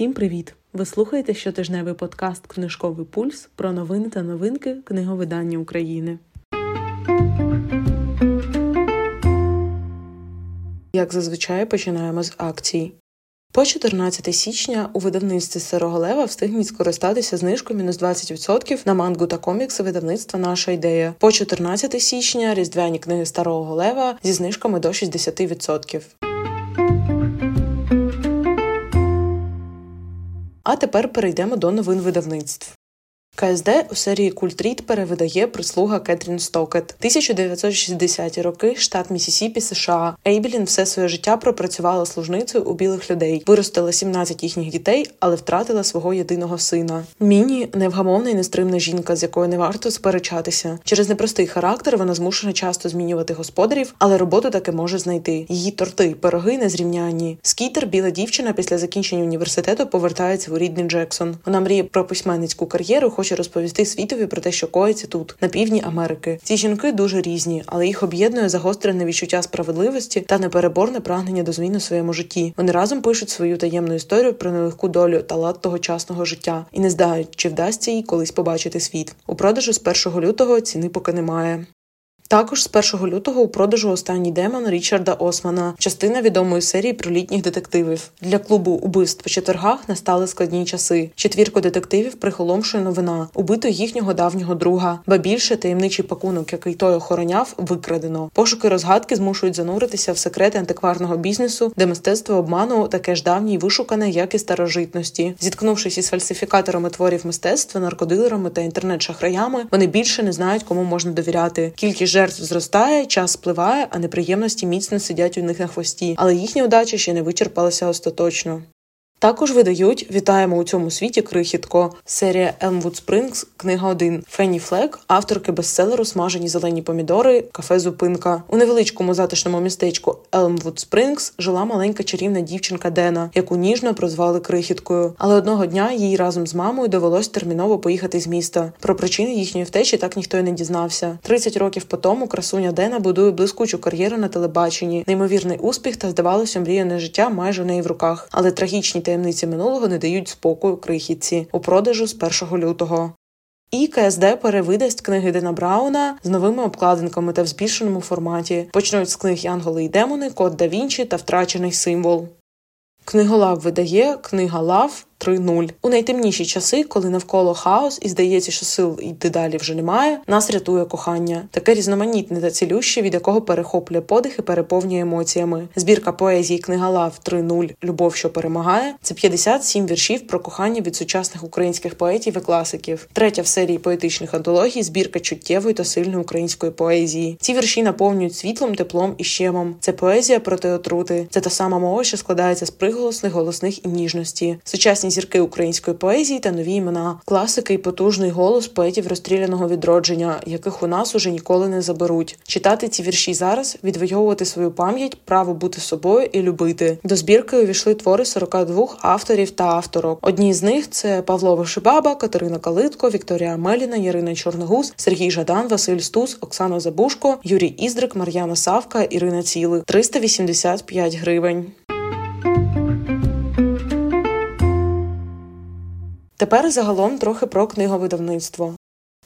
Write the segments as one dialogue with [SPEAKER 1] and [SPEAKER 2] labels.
[SPEAKER 1] Всім привіт! Ви слухаєте щотижневий подкаст Книжковий пульс про новини та новинки книговидання України. Як зазвичай починаємо з акцій. По 14 січня у видавництві Старого Лева встигніть скористатися знижкою мінус 20% на мангу та комікси видавництва Наша ідея. По 14 січня різдвяні книги Старого Лева зі знижками до 60%. А тепер перейдемо до новин видавництв. КСД у серії Культрід перевидає прислуга Кетрін Стокет. 1960-ті роки, штат Місісіпі, США. Ейбілін все своє життя пропрацювала служницею у білих людей, виростила 17 їхніх дітей, але втратила свого єдиного сина. Міні невгамовна і нестримна жінка, з якою не варто сперечатися. Через непростий характер вона змушена часто змінювати господарів, але роботу таки може знайти. Її торти, пироги незрівнянні. Скітер, біла дівчина, після закінчення університету повертається у рідний Джексон. Вона мріє про письменницьку кар'єру хоче розповісти світові про те, що коїться тут, на півдні Америки. Ці жінки дуже різні, але їх об'єднує загострене відчуття справедливості та непереборне прагнення до змін у своєму житті. Вони разом пишуть свою таємну історію про нелегку долю та лад тогочасного життя і не знають, чи вдасться їй колись побачити світ. У продажу з 1 лютого ціни поки немає. Також з 1 лютого у продажу останній демон Річарда Османа, частина відомої серії про літніх детективів. Для клубу убивств по четвергах настали складні часи. Четвірку детективів прихоломшує новина, убито їхнього давнього друга, ба більше таємничий пакунок, який той охороняв, викрадено. Пошуки розгадки змушують зануритися в секрети антикварного бізнесу, де мистецтво обману таке ж давнє й вишукане, як і старожитності. Зіткнувшись із фальсифікаторами творів мистецтва, наркодилерами та інтернет-шахраями, вони більше не знають, кому можна довіряти. Кількість жертв зростає, час спливає, а неприємності міцно сидять у них на хвості, але їхня удача ще не вичерпалася остаточно. Також видають Вітаємо у цьому світі крихітко. Серія Elmwood Springs, книга 1. Фенні Флек, авторки бестселеру Смажені зелені помідори, кафе Зупинка. У невеличкому затишному містечку Elmwood Springs жила маленька чарівна дівчинка Дена, яку ніжно прозвали крихіткою. Але одного дня їй разом з мамою довелось терміново поїхати з міста. Про причини їхньої втечі так ніхто й не дізнався. 30 років по тому красуня Дена будує блискучу кар'єру на телебаченні, неймовірний успіх та здавалося, мріяне життя майже у неї в руках. Але трагічні таємниці минулого не дають спокою крихітці у продажу з 1 лютого. І КСД перевидасть книги Дена Брауна з новими обкладинками та в збільшеному форматі. Почнуть з книг Янголи і демони, Код да Вінчі та Втрачений символ. Книголав видає книга Лав 3-0. У найтемніші часи, коли навколо хаос і здається, що сил йти далі вже немає, нас рятує кохання, таке різноманітне та цілюще, від якого перехоплює подих і переповнює емоціями. Збірка поезії книга Лав 3-0 Любов, що перемагає. Це 57 віршів про кохання від сучасних українських поетів і класиків. Третя в серії поетичних антологій збірка чуттєвої та сильної української поезії. Ці вірші наповнюють світлом, теплом і щемом. Це поезія проти отрути. Це та сама мова, що складається з приголосних, голосних і ніжності. Сучасні зірки української поезії та нові імена, класики і потужний голос поетів розстріляного відродження, яких у нас уже ніколи не заберуть. Читати ці вірші зараз, відвоювати свою пам'ять, право бути собою і любити. До збірки увійшли твори 42 авторів та авторок. Одні з них це Павло Вишибаба, Катерина Калитко, Вікторія Меліна, Ярина Чорногуз, Сергій Жадан, Василь Стус, Оксана Забушко, Юрій Іздрик, Мар'яна Савка, Ірина Цілик 385 гривень. Тепер загалом трохи про книговидавництво.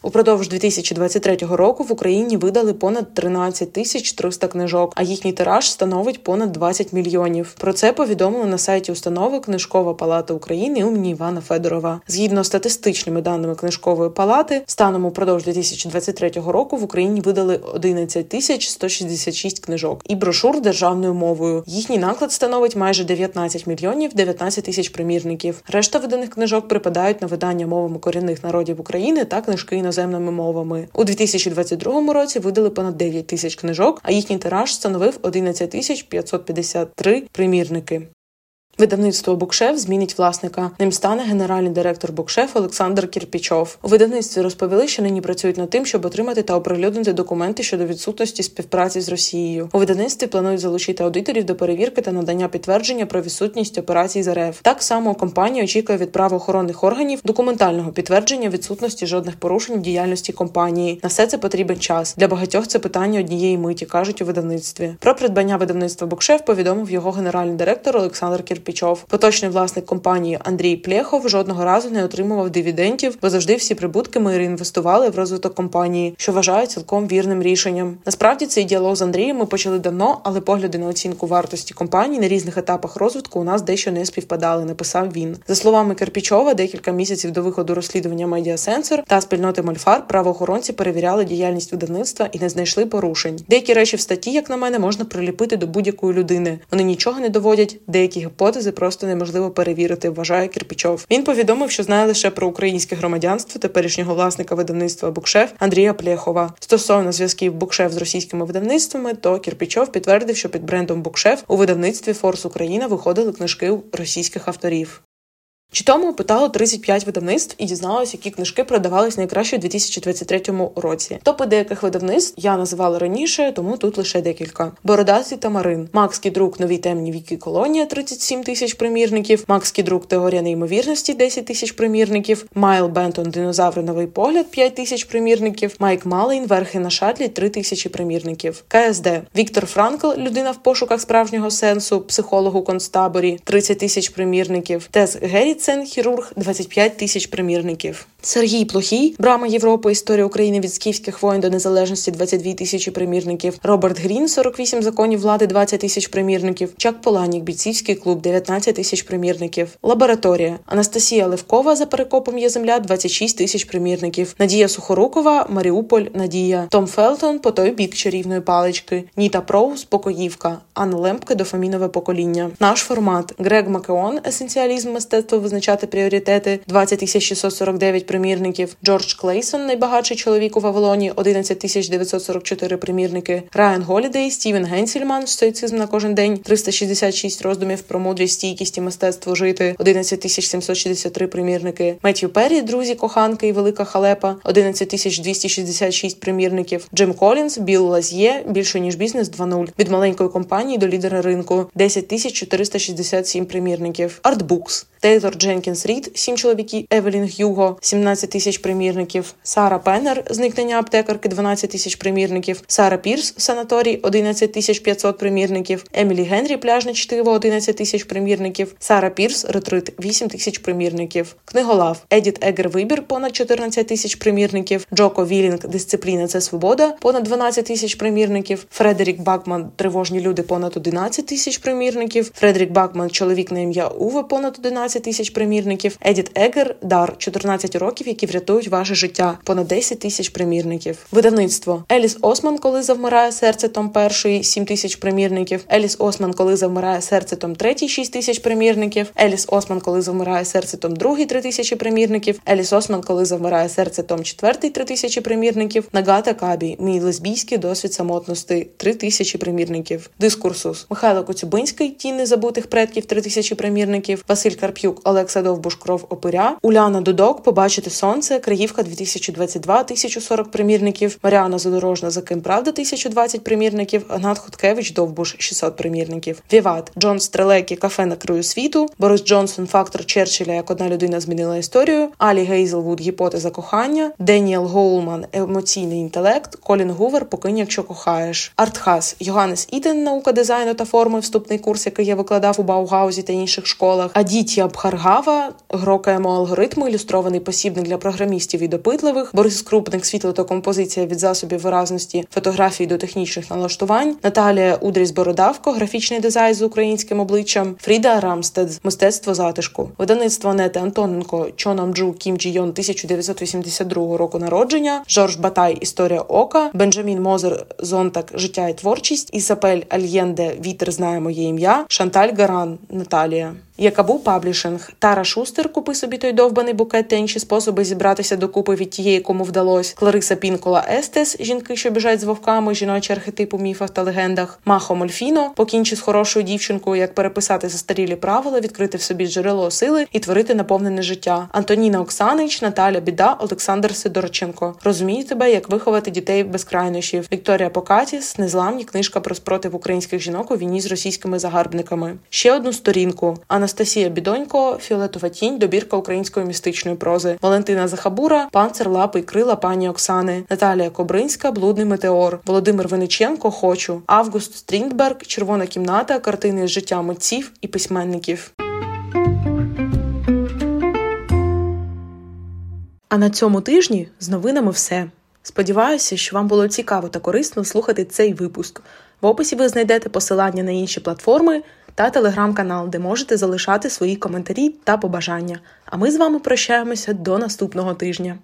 [SPEAKER 1] Упродовж 2023 року в Україні видали понад 13 тисяч 300 книжок, а їхній тираж становить понад 20 мільйонів. Про це повідомили на сайті установи Книжкова палата України імені Івана Федорова. Згідно з статистичними даними книжкової палати, станом упродовж 2023 року в Україні видали 11 тисяч 166 книжок і брошур державною мовою. Їхній наклад становить майже 19 мільйонів 19 тисяч примірників. Решта виданих книжок припадають на видання мовами корінних народів України та книжки іноземних іноземними мовами. У 2022 році видали понад 9 тисяч книжок, а їхній тираж становив 11 тисяч 553 примірники. Видавництво Букшеф змінить власника. Ним стане генеральний директор Букшеф Олександр Кірпічов. У видавництві розповіли, що нині працюють над тим, щоб отримати та оприлюднити документи щодо відсутності співпраці з Росією. У видавництві планують залучити аудиторів до перевірки та надання підтвердження про відсутність операцій з РФ. Так само компанія очікує від правоохоронних органів документального підтвердження відсутності жодних порушень в діяльності компанії. На все це потрібен час. Для багатьох це питання однієї миті кажуть у видавництві. Про придбання видавництва Букшеф повідомив його генеральний директор Олександр Кірпічов. Кірпічов. Поточний власник компанії Андрій Плєхов жодного разу не отримував дивідендів, бо завжди всі прибутки ми реінвестували в розвиток компанії, що вважаю цілком вірним рішенням. Насправді цей діалог з Андрієм ми почали давно, але погляди на оцінку вартості компанії на різних етапах розвитку у нас дещо не співпадали. Написав він за словами Кирпічова. Декілька місяців до виходу розслідування медіасенсор та спільноти Мольфар правоохоронці перевіряли діяльність видавництва і не знайшли порушень. Деякі речі в статті, як на мене, можна приліпити до будь-якої людини. Вони нічого не доводять. Деякі гіпотези просто неможливо перевірити. Вважає Кірпічов. Він повідомив, що знає лише про українське громадянство теперішнього власника видавництва BookChef Андрія Плєхова. Стосовно зв'язків BookChef з російськими видавництвами, то Кірпічов підтвердив, що під брендом BookChef у видавництві Force Україна виходили книжки російських авторів. Читомо опитало 35 видавництв і дізналась, які книжки продавались найкраще у 2023 році. Топи деяких видавництв я називала раніше, тому тут лише декілька: Бородатий Тамарин, Макс Кідрук. Нові темні віки. Колонія. 37 тисяч примірників, Макс Кідрук. Теорія неймовірності. 10 тисяч примірників, Майкл Бентон. Динозаври. Новий погляд. 5 тисяч примірників, Майк Маллейн. Верхи на шатлі. 3 тисячі примірників, КСД Віктор Франкл. Людина в пошуках справжнього сенсу, психолог у концтаборі. 30 тисяч примірників, Тес Ґеррітсен хірург 25 тисяч примірників. Сергій Плохій, Брама Європи, історія України від скіфських воїн до незалежності 22 тисячі примірників. Роберт Грін, 48 законів влади, 20 тисяч примірників. Чак Поланік, бійцівський клуб, 19 тисяч примірників. Лабораторія Анастасія Левкова за перекопом є земля, 26 тисяч примірників. Надія Сухорукова, Маріуполь, Надія, Том Фелтон по той бік чарівної палички. Ніта Проус, Покоївка, Анна Лемпке, дофамінове покоління. Наш формат Грег Макеон, есенціалізм мистецтво визначати пріоритети 20 649 примірників. Джордж Клейсон, найбагатший чоловік у Вавилоні, 11 944 примірники. Райан Голідей, Стівен Генсільман, стоїцизм на кожен день, 366 роздумів про мудрість, стійкість і мистецтво жити, 11 763 примірники. Меттью Перрі, друзі, коханки і велика халепа, 11 266 примірників. Джим Колінс, Біл Лаз'є, більше ніж бізнес 2.0. Від маленької компанії до лідера ринку, 10 467 примірників. Artbooks. Тейлор Дженкінс Рід, сім чоловіків, Евелін Гюго, 17 тисяч примірників, Сара Пеннер, зникнення аптекарки, 12 тисяч примірників, Сара Пірс, санаторій, 11 тисяч 500 примірників, Емілі Генрі, пляжне чтиво, 11 тисяч примірників, Сара Пірс, ретрит, 8 тисяч примірників, Книголав, Едіт Егер Вибір, понад 14 тисяч примірників, Джоко Віллінк, Дисципліна це свобода, понад 12 тисяч примірників, Фредерік Бакман, Тривожні люди, понад 11 тисяч примірників, Фредерік Бакман, чоловік на ім'я Уве, понад 11 15 тисяч примірників. Едіт Егер Дар 14 уроків, які врятують ваше життя. Понад 10 тисяч примірників. Видавництво Еліс Осман, коли завмирає серце Том перший 7 тисяч примірників. Еліс Осман, коли завмирає серце Том третій 6 тисяч примірників. Еліс Осман, коли завмирає серце Том другий 3 тисячі примірників. Еліс Осман, коли завмирає серце Том четвертий 3 тисячі примірників. Нагата Кабі, мій лесбійський досвід самотності 3 тисячі примірників. Дискурсус Михайло Коцюбинський, тіні забутих предків 3 тисячі примірників. Василь Карп'ю Ткачук, Олекса Довбуш, Кров Опиря, Уляна Дудок, Побачити сонце, Криївка 2022, 1040 примірників, Маріана Задорожна, За ким правда, 1020 примірників, Гнат Хоткевич, Довбуш, 600 примірників, Віват, Джон Стрелекі, Кафе на краю світу, Борис Джонсон, Фактор Черчилля, як одна людина змінила історію, Алі Гейзелвуд, Гіпотеза кохання, Деніел Гоулман, Емоційний інтелект, Колін Гувер, Покинь, якщо кохаєш, ArtHuss, Йоганнес Іттен, наука дизайну та форми, вступний курс, який я викладав у Баугаузі та інших школах, Адітія Бхаргава, грокаємо алгоритми, ілюстрований посібник для програмістів і допитливих, Борис Крупник, світло та композиція від засобів виразності, фотографії до технічних налаштувань, Наталія Удріс Бородавко, графічний дизайн з українським обличчям, Фріда Рамстед, мистецтво затишку, видавництво Анетти Антоненко, Чонамджу Кім Джі Йон 1982 року народження, Жорж Батай, Історія Ока, Бенджамін Мозер, Зонтаґ, Життя і творчість, Ісабель Альєнде, Вітер знає моє ім'я, Шанталь Гаран, Наталія. Yakaboo Publishing Тара Шустер, купи собі той довбаний букет та інші способи зібратися докупи від тієї, кому вдалось. Клариса Пінкола Естес, жінки, що біжать з вовками, жіночі архетип у міфах та легендах. Махо Мольфіно, покінчи з хорошою дівчинкою, як переписати застарілі правила, відкрити в собі джерело сили і творити наповнене життя. Антоніна Оксанич, Наталя Біда, Олександр Сидорченко. Розумію тебе, як виховати дітей без крайнощів. Вікторія Покатіс, незламні книжка про спротив українських жінок у війні з російськими загарбниками. Ще одну сторінку. Анастасія Бідонько, Фіолетова тінь, добірка української містичної прози, Валентина Захабура, панцир лапи й крила пані Оксани, Наталія Кобринська, Блудний метеор, Володимир Виниченко, Хочу, Август Стріндберг, Червона кімната, картини з життя митців і письменників. А на цьому тижні з новинами все. Сподіваюся, що вам було цікаво та корисно слухати цей випуск. В описі ви знайдете посилання на інші платформи та телеграм-канал, де можете залишати свої коментарі та побажання. А ми з вами прощаємося до наступного тижня.